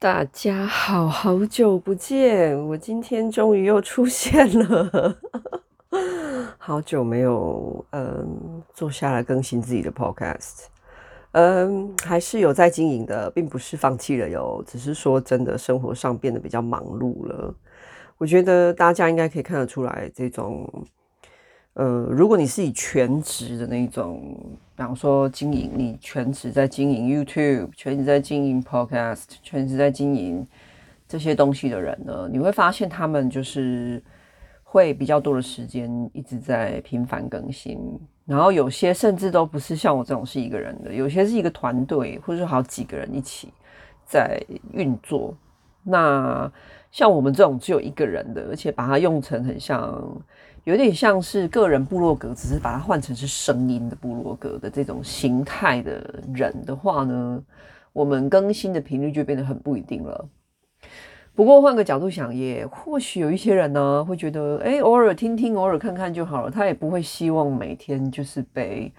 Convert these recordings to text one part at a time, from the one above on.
大家好，好久不见，我今天终于又出现了，好久没有嗯坐下来更新自己的 podcast，嗯，还是有在经营的，并不是放弃了哟，只是说真的生活上变得比较忙碌了。我觉得大家应该可以看得出来，这种。呃，如果你是以全职的那种，比方说经营，你全职在经营 YouTube，全职在经营 Podcast，全职在经营这些东西的人呢，你会发现他们就是会比较多的时间一直在频繁更新，然后有些甚至都不是像我这种是一个人的，有些是一个团队，或者好几个人一起在运作。那像我们这种只有一个人的，而且把它用成很像。有点像是个人部落格，只是把它换成是声音的部落格的这种形态的人的话呢，我们更新的频率就变得很不一定了。不过换个角度想，也或许有一些人呢会觉得，哎，偶尔听听，偶尔看看就好了。他也不会希望每天就是被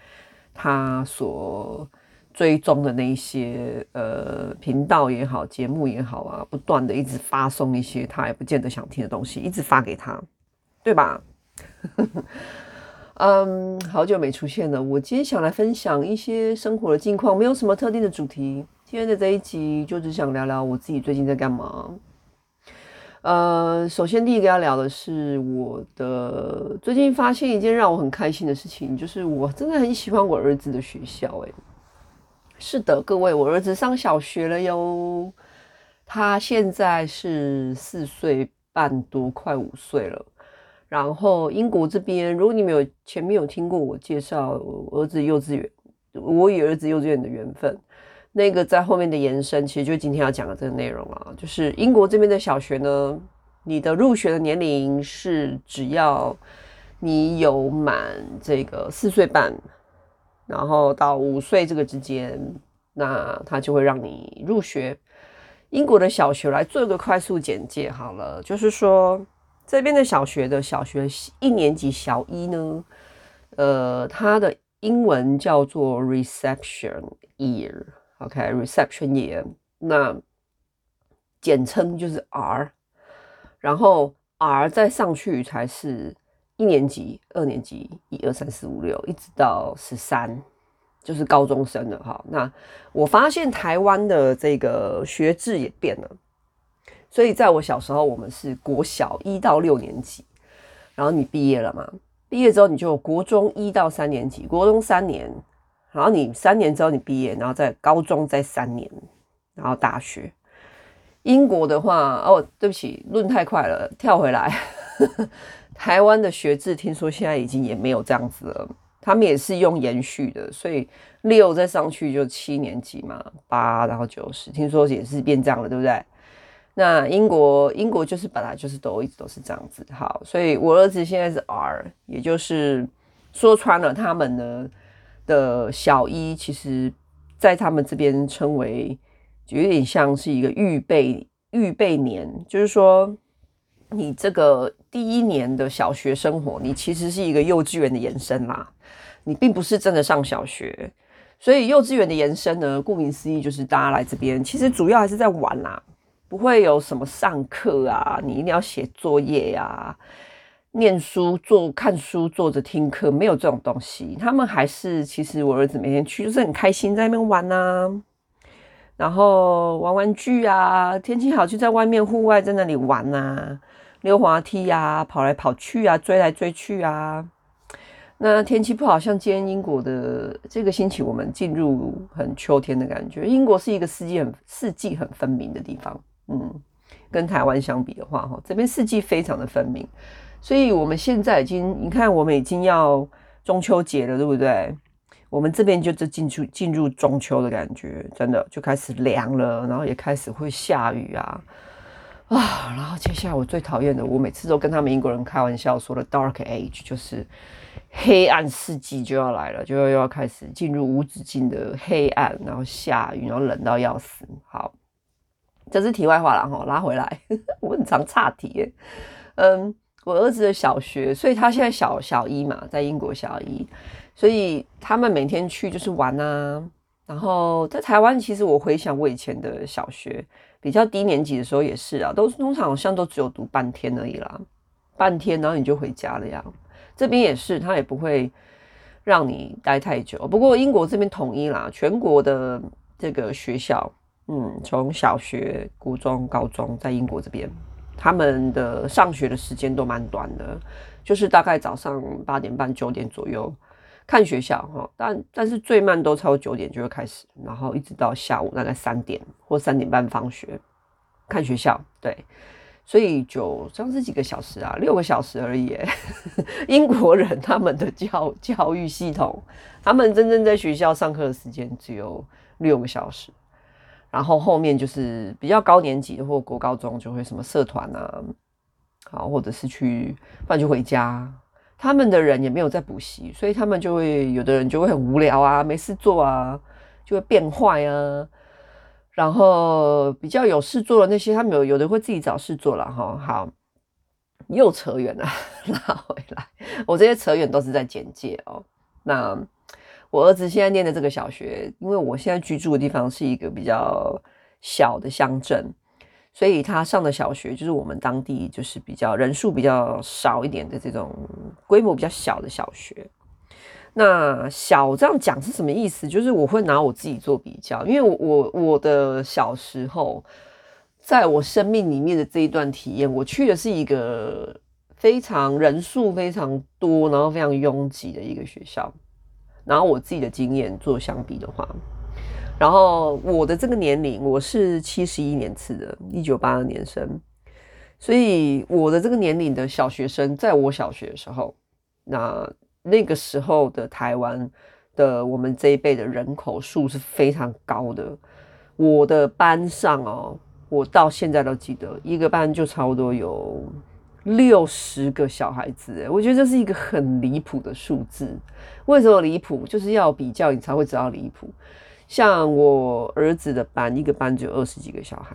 他所追踪的那些呃频道也好，节目也好啊，不断的一直发送一些他也不见得想听的东西，一直发给他，对吧？嗯，好久没出现了。我今天想来分享一些生活的近况，没有什么特定的主题。今天的这一集就只想聊聊我自己最近在干嘛。呃，首先第一个要聊的是我的最近发现一件让我很开心的事情，就是我真的很喜欢我儿子的学校。诶，是的，各位，我儿子上小学了哟。他现在是四岁半多，快五岁了。然后英国这边，如果你们有前面有听过我介绍儿子幼稚园，我与儿子幼稚园的缘分，那个在后面的延伸，其实就是今天要讲的这个内容啊，就是英国这边的小学呢，你的入学的年龄是只要你有满这个四岁半，然后到五岁这个之间，那他就会让你入学。英国的小学来做一个快速简介好了，就是说。这边的小学的小学一年级小一呢，呃，它的英文叫做 reception year，OK，reception year，那简称就是 R，然后 R 再上去才是一年级、二年级，一二三四五六，一直到十三，就是高中生了哈。那我发现台湾的这个学制也变了。所以在我小时候，我们是国小一到六年级，然后你毕业了嘛？毕业之后你就国中一到三年级，国中三年，然后你三年之后你毕业，然后在高中再三年，然后大学。英国的话，哦，对不起，论太快了，跳回来。台湾的学制听说现在已经也没有这样子了，他们也是用延续的，所以六再上去就七年级嘛，八然后九十，听说也是变这样了，对不对？那英国，英国就是本来就是都一直都是这样子，好，所以我儿子现在是 R，也就是说穿了，他们呢的小一，其实在他们这边称为，有点像是一个预备预备年，就是说你这个第一年的小学生活，你其实是一个幼稚园的延伸啦，你并不是真的上小学，所以幼稚园的延伸呢，顾名思义就是大家来这边，其实主要还是在玩啦。不会有什么上课啊，你一定要写作业呀、啊，念书坐看书坐着听课，没有这种东西。他们还是其实我儿子每天去就是很开心，在那边玩呐、啊，然后玩玩具啊，天气好就在外面户外在那里玩呐、啊，溜滑梯啊，跑来跑去啊，追来追去啊。那天气不好，像今天英国的这个星期，我们进入很秋天的感觉。英国是一个四季很四季很分明的地方。嗯，跟台湾相比的话，哈，这边四季非常的分明，所以我们现在已经，你看，我们已经要中秋节了，对不对？我们这边就就进入进入中秋的感觉，真的就开始凉了，然后也开始会下雨啊啊，然后接下来我最讨厌的，我每次都跟他们英国人开玩笑说的 Dark Age，就是黑暗世纪就要来了，就要又要开始进入无止境的黑暗，然后下雨，然后冷到要死，好。这是题外话了哈，拉回来，我很常岔题。嗯，我儿子的小学，所以他现在小小一嘛，在英国小一，所以他们每天去就是玩啊，然后在台湾，其实我回想我以前的小学，比较低年级的时候也是啊，都通常好像都只有读半天而已啦，半天，然后你就回家了呀。这边也是，他也不会让你待太久。不过英国这边统一啦，全国的这个学校，嗯，从小学、初中、高中，在英国这边，他们的上学的时间都蛮短的，就是大概早上八点半、九点左右。看学校哈，但但是最慢都超过九点就会开始，然后一直到下午大概三点或三点半放学。看学校，对，所以就这样是几个小时啊，六个小时而已。英国人他们的教教育系统，他们真正在学校上课的时间只有六个小时，然后后面就是比较高年级的或国高中就会什么社团啊，好，或者是去，不然就回家。他们的人也没有在补习，所以他们就会有的人就会很无聊啊，没事做啊，就会变坏啊。然后比较有事做的那些，他们有有的会自己找事做了哈。好，又扯远了，拉回来。我这些扯远都是在简介哦。那我儿子现在念的这个小学，因为我现在居住的地方是一个比较小的乡镇。所以他上的小学就是我们当地就是比较人数比较少一点的这种规模比较小的小学。那小这样讲是什么意思？就是我会拿我自己做比较，因为我我我的小时候，在我生命里面的这一段体验，我去的是一个非常人数非常多，然后非常拥挤的一个学校。然后我自己的经验做相比的话。然后我的这个年龄，我是七十一年次的，一九八二年生，所以我的这个年龄的小学生，在我小学的时候，那那个时候的台湾的我们这一辈的人口数是非常高的。我的班上哦，我到现在都记得，一个班就差不多有六十个小孩子，我觉得这是一个很离谱的数字。为什么离谱？就是要比较，你才会知道离谱。像我儿子的班，一个班只有二十几个小孩。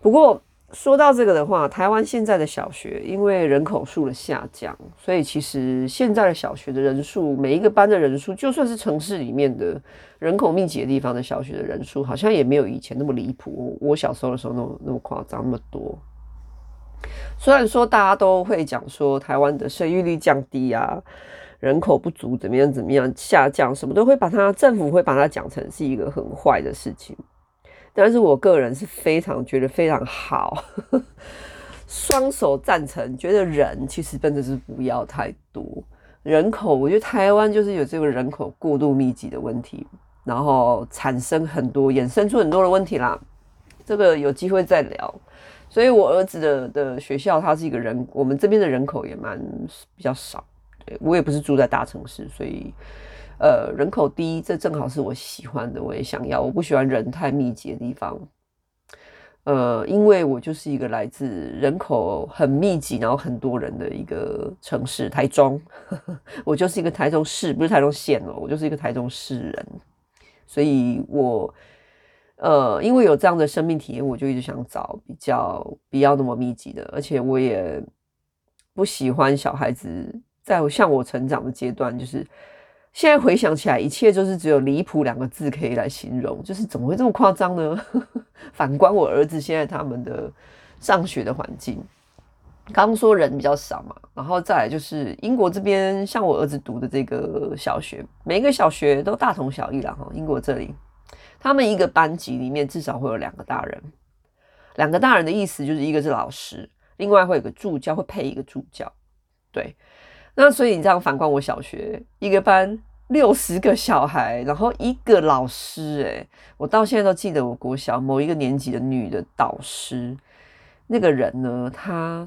不过说到这个的话，台湾现在的小学因为人口数的下降，所以其实现在的小学的人数，每一个班的人数，就算是城市里面的人口密集的地方的小学的人数，好像也没有以前那么离谱。我小时候的时候那么那么夸张那么多。虽然说大家都会讲说台湾的生育率降低啊。人口不足，怎么样？怎么样下降？什么都会把它，政府会把它讲成是一个很坏的事情。但是我个人是非常觉得非常好，双手赞成，觉得人其实真的是不要太多人口。我觉得台湾就是有这个人口过度密集的问题，然后产生很多衍生出很多的问题啦。这个有机会再聊。所以我儿子的的学校，他是一个人，我们这边的人口也蛮比较少。我也不是住在大城市，所以，呃，人口低，这正好是我喜欢的，我也想要。我不喜欢人太密集的地方，呃，因为我就是一个来自人口很密集，然后很多人的一个城市——台中。我就是一个台中市，不是台中县哦，我就是一个台中市人。所以我，呃，因为有这样的生命体验，我就一直想找比较不要那么密集的，而且我也不喜欢小孩子。在向我成长的阶段，就是现在回想起来，一切就是只有离谱两个字可以来形容，就是怎么会这么夸张呢？反观我儿子现在他们的上学的环境，刚说人比较少嘛，然后再来就是英国这边，像我儿子读的这个小学，每一个小学都大同小异了。哈，英国这里，他们一个班级里面至少会有两个大人，两个大人的意思就是一个是老师，另外会有个助教，会配一个助教，对。那所以你这样反观我小学一个班六十个小孩，然后一个老师，诶，我到现在都记得我国小某一个年级的女的导师，那个人呢，她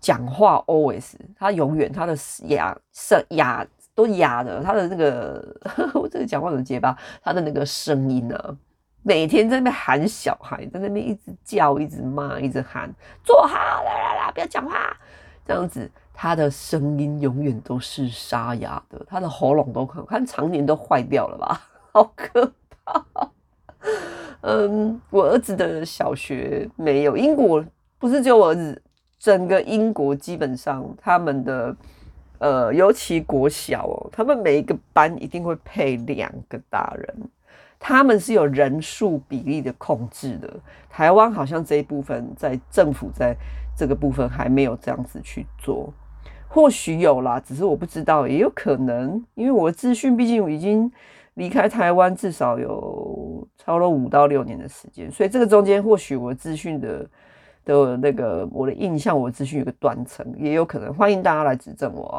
讲话 always，她永远她的哑声哑都哑的，她的那个 我这个讲话怎么结巴？她的那个声音呢、啊，每天在那边喊小孩，在那边一直叫，一直骂，一直喊，坐好，啦啦啦，不要讲话，这样子。他的声音永远都是沙哑的，他的喉咙都可看常年都坏掉了吧，好可怕。嗯，我儿子的小学没有，英国不是只有我儿子，整个英国基本上他们的呃，尤其国小哦，他们每一个班一定会配两个大人，他们是有人数比例的控制的。台湾好像这一部分在政府在这个部分还没有这样子去做，或许有啦，只是我不知道，也有可能，因为我的资讯毕竟已经离开台湾至少有超了五到六年的时间，所以这个中间或许我资讯的的那个我的印象，我资讯有个断层，也有可能，欢迎大家来指正我哦，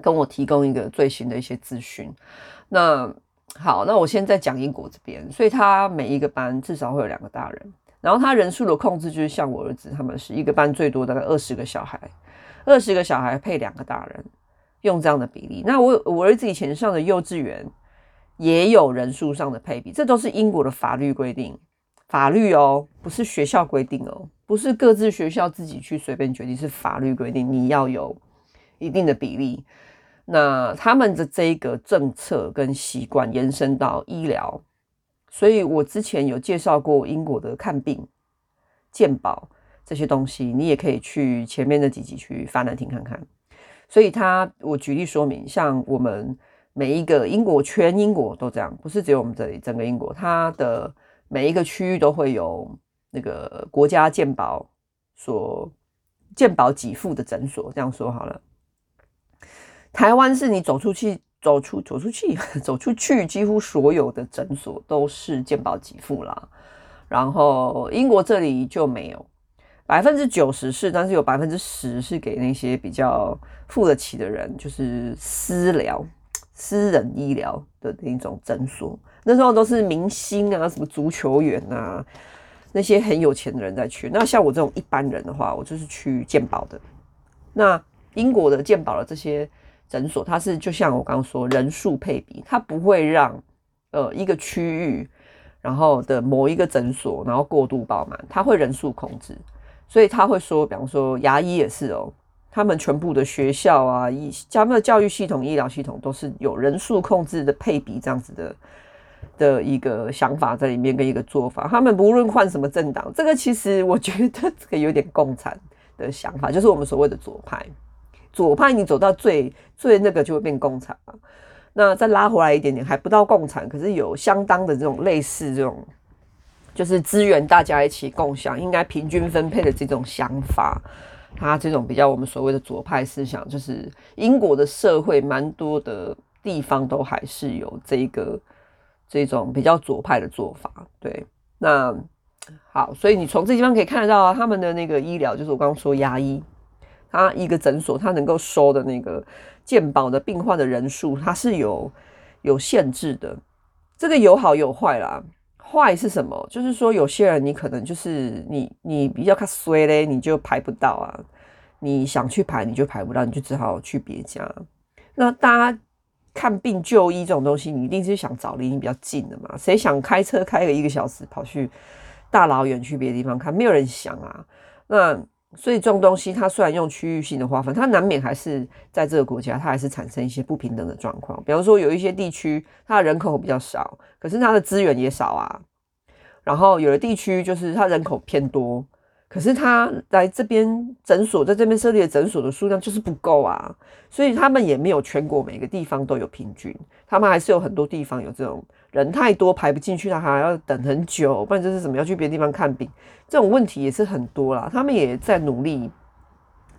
跟我提供一个最新的一些资讯。那好，那我现在讲英国这边，所以他每一个班至少会有两个大人，然后他人数的控制就是像我儿子他们是一个班最多大概二十个小孩，二十个小孩配两个大人，用这样的比例。那我我儿子以前上的幼稚园也有人数上的配比，这都是英国的法律规定，法律哦，不是学校规定哦，不是各自学校自己去随便决定，是法律规定你要有一定的比例。那他们的这一个政策跟习惯延伸到医疗，所以我之前有介绍过英国的看病、健保这些东西，你也可以去前面的几集去翻来听看看。所以他，我举例说明，像我们每一个英国，全英国都这样，不是只有我们这里，整个英国，它的每一个区域都会有那个国家健保所健保给付的诊所，这样说好了。台湾是你走出去，走出走出去，走出去，几乎所有的诊所都是健保给付啦。然后英国这里就没有，百分之九十是，但是有百分之十是给那些比较付得起的人，就是私疗、私人医疗的那种诊所。那时候都是明星啊，什么足球员啊，那些很有钱的人在去。那像我这种一般人的话，我就是去健保的。那英国的健保的这些。诊所它是就像我刚刚说人数配比，它不会让呃一个区域然后的某一个诊所然后过度爆满，它会人数控制，所以他会说，比方说牙医也是哦，他们全部的学校啊，医他们的教育系统、医疗系统都是有人数控制的配比这样子的的一个想法在里面跟一个做法。他们不论换什么政党，这个其实我觉得 这个有点共产的想法，就是我们所谓的左派。左派你走到最最那个就会变共产嘛，那再拉回来一点点还不到共产，可是有相当的这种类似这种，就是资源大家一起共享，应该平均分配的这种想法，他这种比较我们所谓的左派思想，就是英国的社会蛮多的地方都还是有这个这种比较左派的做法。对，那好，所以你从这地方可以看得到啊，他们的那个医疗就是我刚刚说牙医。他一个诊所，他能够收的那个健保的病患的人数，它是有有限制的。这个有好有坏啦。坏是什么？就是说有些人你可能就是你你比较卡衰嘞，你就排不到啊。你想去排你就排不到，你就只好去别家。那大家看病就医这种东西，你一定是想找离你比较近的嘛？谁想开车开个一个小时跑去大老远去别的地方看？没有人想啊。那所以这种东西，它虽然用区域性的划分，它难免还是在这个国家，它还是产生一些不平等的状况。比方说，有一些地区它的人口比较少，可是它的资源也少啊。然后有的地区就是它人口偏多，可是他来这边诊所在这边设立的诊所的数量就是不够啊。所以他们也没有全国每个地方都有平均，他们还是有很多地方有这种。人太多排不进去，他还要等很久，不然就是怎么要去别的地方看病，这种问题也是很多啦。他们也在努力，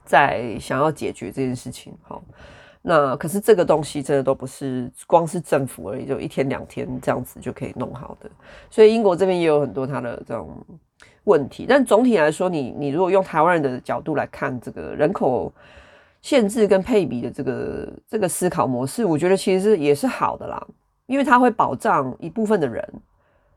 在想要解决这件事情。好，那可是这个东西真的都不是光是政府而已，就一天两天这样子就可以弄好的。所以英国这边也有很多他的这种问题，但总体来说你，你你如果用台湾人的角度来看这个人口限制跟配比的这个这个思考模式，我觉得其实是也是好的啦。因为它会保障一部分的人，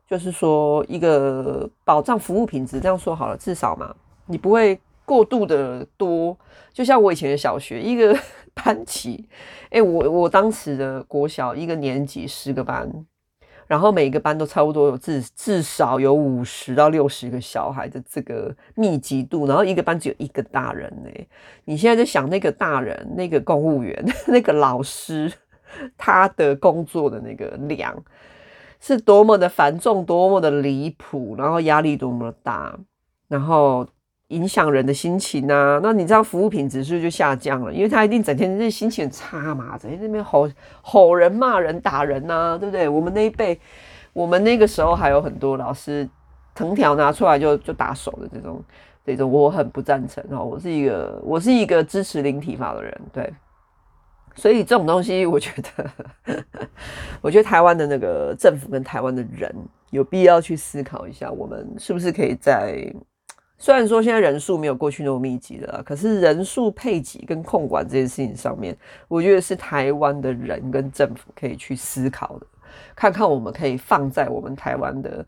就是说一个保障服务品质，这样说好了，至少嘛，你不会过度的多。就像我以前的小学，一个班级，哎，我我当时的国小一个年级十个班，然后每个班都差不多有至至少有五十到六十个小孩的这个密集度，然后一个班只有一个大人呢。你现在在想那个大人，那个公务员，那个老师。他的工作的那个量是多么的繁重，多么的离谱，然后压力多么的大，然后影响人的心情啊。那你这样服务品质是不是就下降了？因为他一定整天那心情很差嘛，整天那边吼吼人、骂人、打人呐、啊，对不对？我们那一辈，我们那个时候还有很多老师藤条拿出来就就打手的这种这种，我很不赞成哦。我是一个我是一个支持零体罚的人，对。所以这种东西，我觉得，我觉得台湾的那个政府跟台湾的人有必要去思考一下，我们是不是可以在虽然说现在人数没有过去那么密集了，可是人数配给跟控管这件事情上面，我觉得是台湾的人跟政府可以去思考的，看看我们可以放在我们台湾的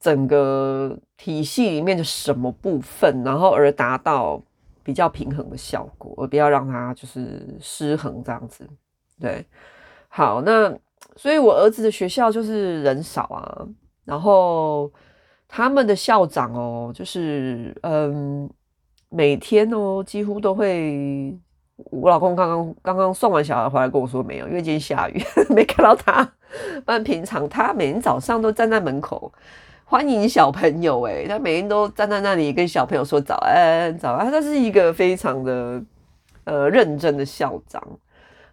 整个体系里面的什么部分，然后而达到。比较平衡的效果，而不要让它就是失衡这样子。对，好，那所以我儿子的学校就是人少啊，然后他们的校长哦，就是嗯，每天哦几乎都会，我老公刚刚刚刚送完小孩回来跟我说没有，因为今天下雨 没看到他，不然平常他每天早上都站在门口。欢迎小朋友诶，他每天都站在那里跟小朋友说早安早安，他是一个非常的呃认真的校长。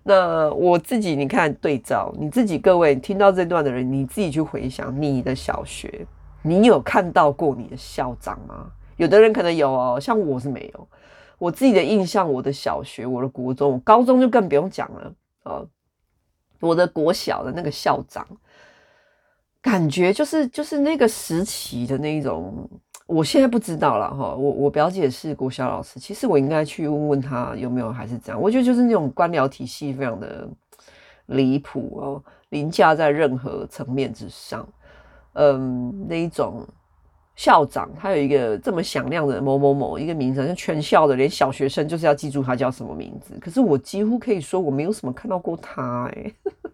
那我自己你看对照你自己各位听到这段的人，你自己去回想你的小学，你有看到过你的校长吗？有的人可能有哦，像我是没有。我自己的印象，我的小学、我的国中、高中就更不用讲了啊。我的国小的那个校长。感觉就是就是那个时期的那一种，我现在不知道了哈。我我表姐是国小老师，其实我应该去问问他有没有还是这样。我觉得就是那种官僚体系非常的离谱哦，凌驾在任何层面之上。嗯，那一种校长他有一个这么响亮的某某某一个名字，像全校的连小学生就是要记住他叫什么名字。可是我几乎可以说我没有什么看到过他哎、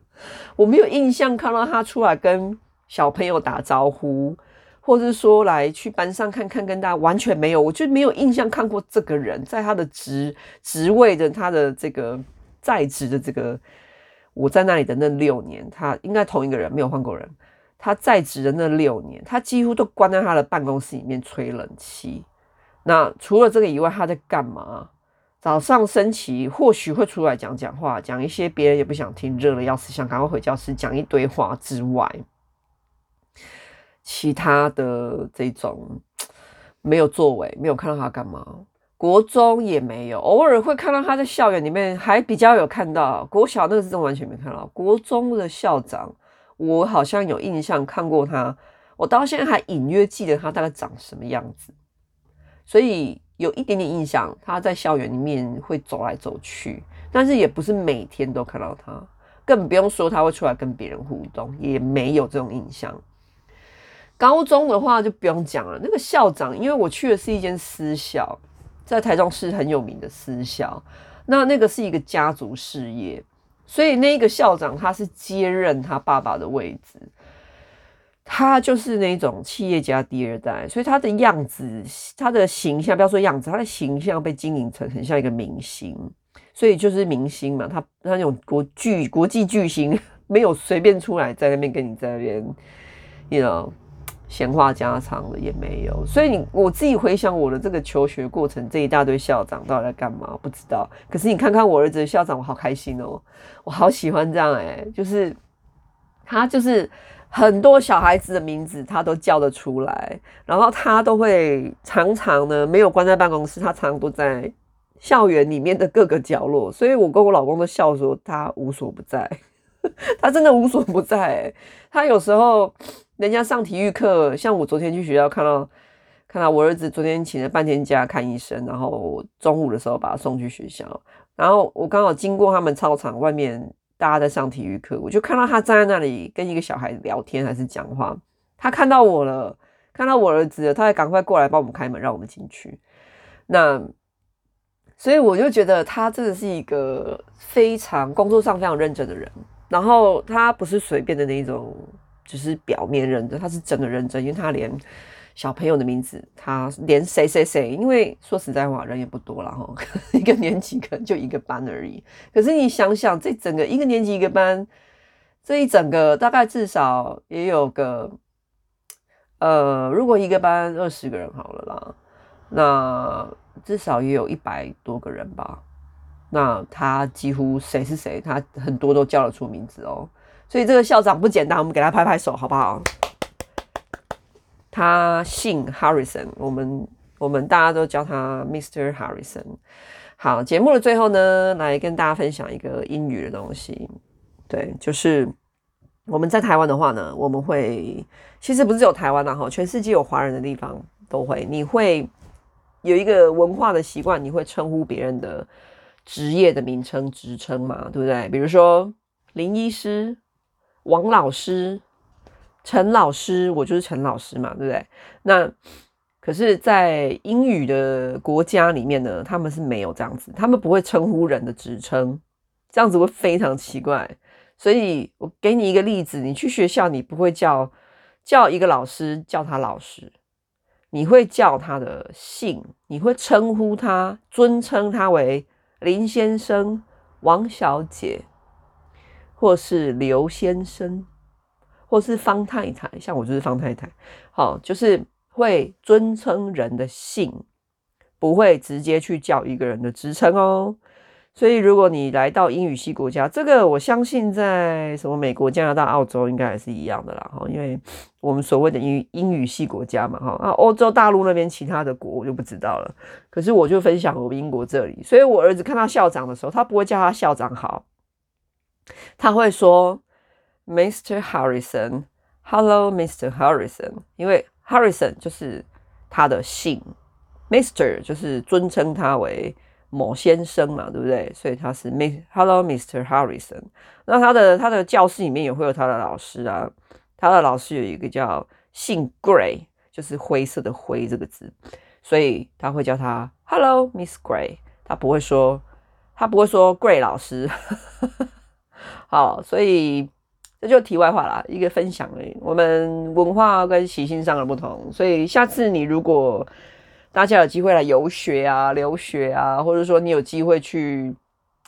我没有印象看到他出来跟。小朋友打招呼，或者是说来去班上看看，跟大家完全没有，我就没有印象看过这个人在他的职职位的他的这个在职的这个，我在那里的那六年，他应该同一个人，没有换过人。他在职的那六年，他几乎都关在他的办公室里面吹冷气。那除了这个以外，他在干嘛？早上升旗或许会出来讲讲话，讲一些别人也不想听，热了要死，想赶快回教室讲一堆话之外。其他的这种没有作为，没有看到他干嘛。国中也没有，偶尔会看到他在校园里面，还比较有看到。国小那个是真完全没看到。国中的校长，我好像有印象看过他，我到现在还隐约记得他大概长什么样子，所以有一点点印象。他在校园里面会走来走去，但是也不是每天都看到他，更不用说他会出来跟别人互动，也没有这种印象。高中的话就不用讲了，那个校长，因为我去的是一间私校，在台中市很有名的私校，那那个是一个家族事业，所以那个校长他是接任他爸爸的位置，他就是那种企业家第二代，所以他的样子，他的形象，不要说样子，他的形象被经营成很像一个明星，所以就是明星嘛，他他那种国巨国际巨星，没有随便出来在那边跟你在那边，you know。闲话家常的也没有，所以你我自己回想我的这个求学过程，这一大堆校长到底在干嘛？不知道。可是你看看我儿子的校长，我好开心哦，我好喜欢这样哎，就是他就是很多小孩子的名字他都叫得出来，然后他都会常常呢没有关在办公室，他常常都在校园里面的各个角落，所以我跟我老公都笑说他无所不在，他真的无所不在，他有时候。人家上体育课，像我昨天去学校看到，看到我儿子昨天请了半天假看医生，然后中午的时候把他送去学校，然后我刚好经过他们操场外面，大家在上体育课，我就看到他站在那里跟一个小孩聊天还是讲话，他看到我了，看到我儿子了，他还赶快过来帮我们开门，让我们进去。那所以我就觉得他真的是一个非常工作上非常认真的人，然后他不是随便的那种。只是表面认真，他是真的认真，因为他连小朋友的名字，他连谁谁谁，因为说实在话，人也不多了哈，一个年级可能就一个班而已。可是你想想，这整个一个年级一个班，这一整个大概至少也有个，呃，如果一个班二十个人好了啦，那至少也有一百多个人吧。那他几乎谁是谁，他很多都叫得出名字哦。所以这个校长不简单，我们给他拍拍手好不好？他姓 Harrison，我们我们大家都叫他 Mr. Harrison。好，节目的最后呢，来跟大家分享一个英语的东西。对，就是我们在台湾的话呢，我们会其实不是只有台湾啦，哈，全世界有华人的地方都会，你会有一个文化的习惯，你会称呼别人的职业的名称、职称嘛，对不对？比如说林医师、王老师。陈老师，我就是陈老师嘛，对不对？那可是，在英语的国家里面呢，他们是没有这样子，他们不会称呼人的职称，这样子会非常奇怪。所以我给你一个例子，你去学校，你不会叫叫一个老师叫他老师，你会叫他的姓，你会称呼他，尊称他为林先生、王小姐，或是刘先生。或是方太太，像我就是方太太，好，就是会尊称人的姓，不会直接去叫一个人的职称哦。所以如果你来到英语系国家，这个我相信在什么美国、加拿大、澳洲应该也是一样的啦，哈，因为我们所谓的英语英语系国家嘛，哈，啊，欧洲大陆那边其他的国我就不知道了。可是我就分享我们英国这里，所以我儿子看到校长的时候，他不会叫他校长好，他会说。Mr. Harrison，Hello, Mr. Harrison。因为 Harrison 就是他的姓，Mr. 就是尊称他为某先生嘛，对不对？所以他是 Hello, Mr. Harrison。那他的他的教室里面也会有他的老师啊，他的老师有一个叫姓 Gray，就是灰色的灰这个字，所以他会叫他 Hello, Miss Gray。他不会说他不会说 Gray 老师。好，所以。这就题外话啦，一个分享而已。我们文化跟习性上的不同，所以下次你如果大家有机会来游学啊、留学啊，或者说你有机会去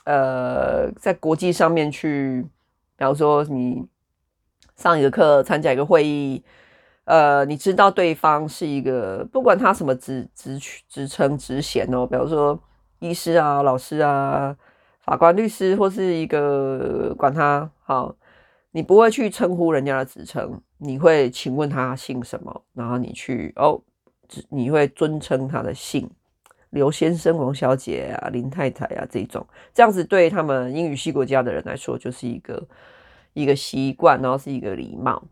呃在国际上面去，比方说你上一个课、参加一个会议，呃，你知道对方是一个不管他什么职职职称职衔哦，比方说医师啊、老师啊、法官、律师，或是一个管他好。你不会去称呼人家的职称，你会请问他姓什么，然后你去哦，你会尊称他的姓，刘先生、王小姐啊、林太太啊这种，这样子对他们英语系国家的人来说就是一个一个习惯，然后是一个礼貌。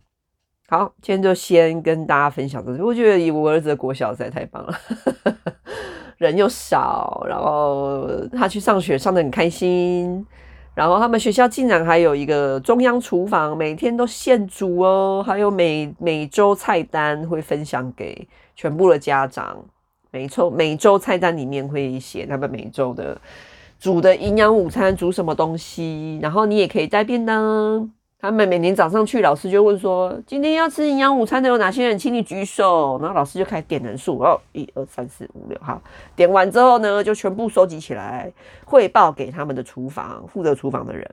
好，今天就先跟大家分享这些。我觉得以我儿子的国小实在太棒了，人又少，然后他去上学上得很开心。然后他们学校竟然还有一个中央厨房，每天都现煮哦，还有每每周菜单会分享给全部的家长。没错，每周菜单里面会写他们每周的煮的营养午餐煮什么东西，然后你也可以带便当。他们每年早上去，老师就问说：“今天要吃营养午餐的有哪些人？请你举手。”然后老师就开始点人数，哦，一二三四五六，好，点完之后呢，就全部收集起来，汇报给他们的厨房负责厨房的人。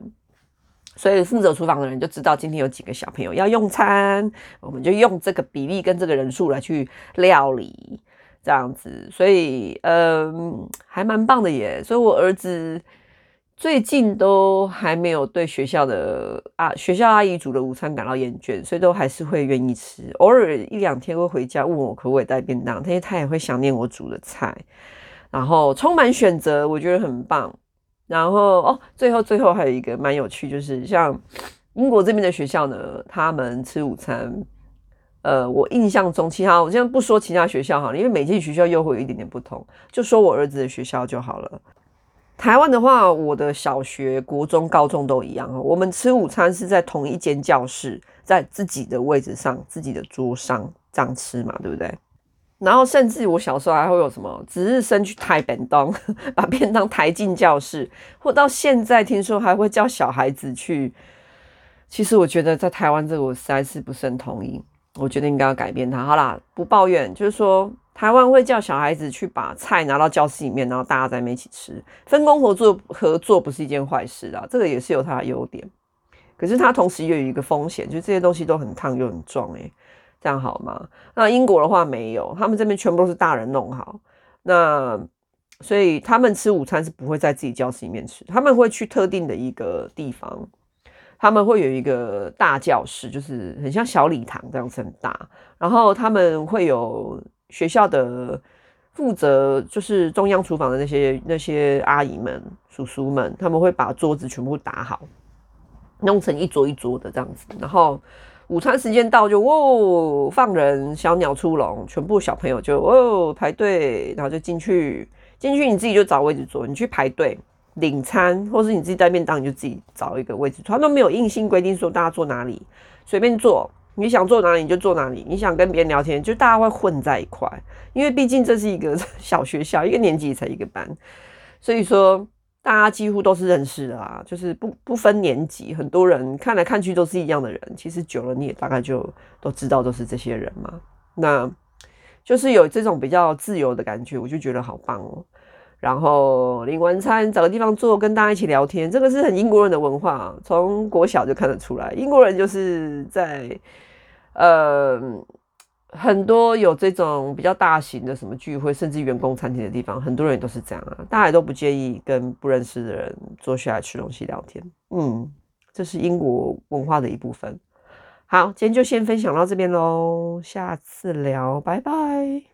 所以负责厨房的人就知道今天有几个小朋友要用餐，我们就用这个比例跟这个人数来去料理，这样子。所以，嗯，还蛮棒的耶。所以我儿子。最近都还没有对学校的啊学校阿姨煮的午餐感到厌倦，所以都还是会愿意吃。偶尔一两天会回家问我可不可以带便当，但是他也会想念我煮的菜。然后充满选择，我觉得很棒。然后哦，最后最后还有一个蛮有趣，就是像英国这边的学校呢，他们吃午餐，呃，我印象中其他我现在不说其他学校好了，因为每间学校又会有一点点不同，就说我儿子的学校就好了。台湾的话，我的小学、国中、高中都一样。我们吃午餐是在同一间教室，在自己的位置上、自己的桌上这样吃嘛，对不对？然后甚至我小时候还会有什么值日生去抬便当，把便当抬进教室，或到现在听说还会叫小孩子去。其实我觉得在台湾这个我实在是不是很同意，我觉得应该要改变它。好啦，不抱怨，就是说。台湾会叫小孩子去把菜拿到教室里面，然后大家在那边一起吃，分工合作，合作不是一件坏事啊，这个也是有它的优点。可是它同时又有一个风险，就是这些东西都很烫又很重，诶，这样好吗？那英国的话没有，他们这边全部都是大人弄好，那所以他们吃午餐是不会在自己教室里面吃，他们会去特定的一个地方。他们会有一个大教室，就是很像小礼堂这样子很大，然后他们会有学校的负责，就是中央厨房的那些那些阿姨们、叔叔们，他们会把桌子全部打好，弄成一桌一桌的这样子，然后午餐时间到就哦放人，小鸟出笼，全部小朋友就哦排队，然后就进去，进去你自己就找位置坐，你去排队。领餐，或是你自己带便当，你就自己找一个位置。他都没有硬性规定说大家坐哪里，随便坐。你想坐哪里你就坐哪里。你想跟别人聊天，就大家会混在一块。因为毕竟这是一个 小学校，一个年级才一个班，所以说大家几乎都是认识的啊。就是不不分年级，很多人看来看去都是一样的人。其实久了你也大概就都知道都是这些人嘛。那就是有这种比较自由的感觉，我就觉得好棒哦。然后领完餐，找个地方坐，跟大家一起聊天，这个是很英国人的文化，从国小就看得出来。英国人就是在呃很多有这种比较大型的什么聚会，甚至员工餐厅的地方，很多人都是这样啊，大家都不介意跟不认识的人坐下来吃东西聊天。嗯，这是英国文化的一部分。好，今天就先分享到这边喽，下次聊，拜拜。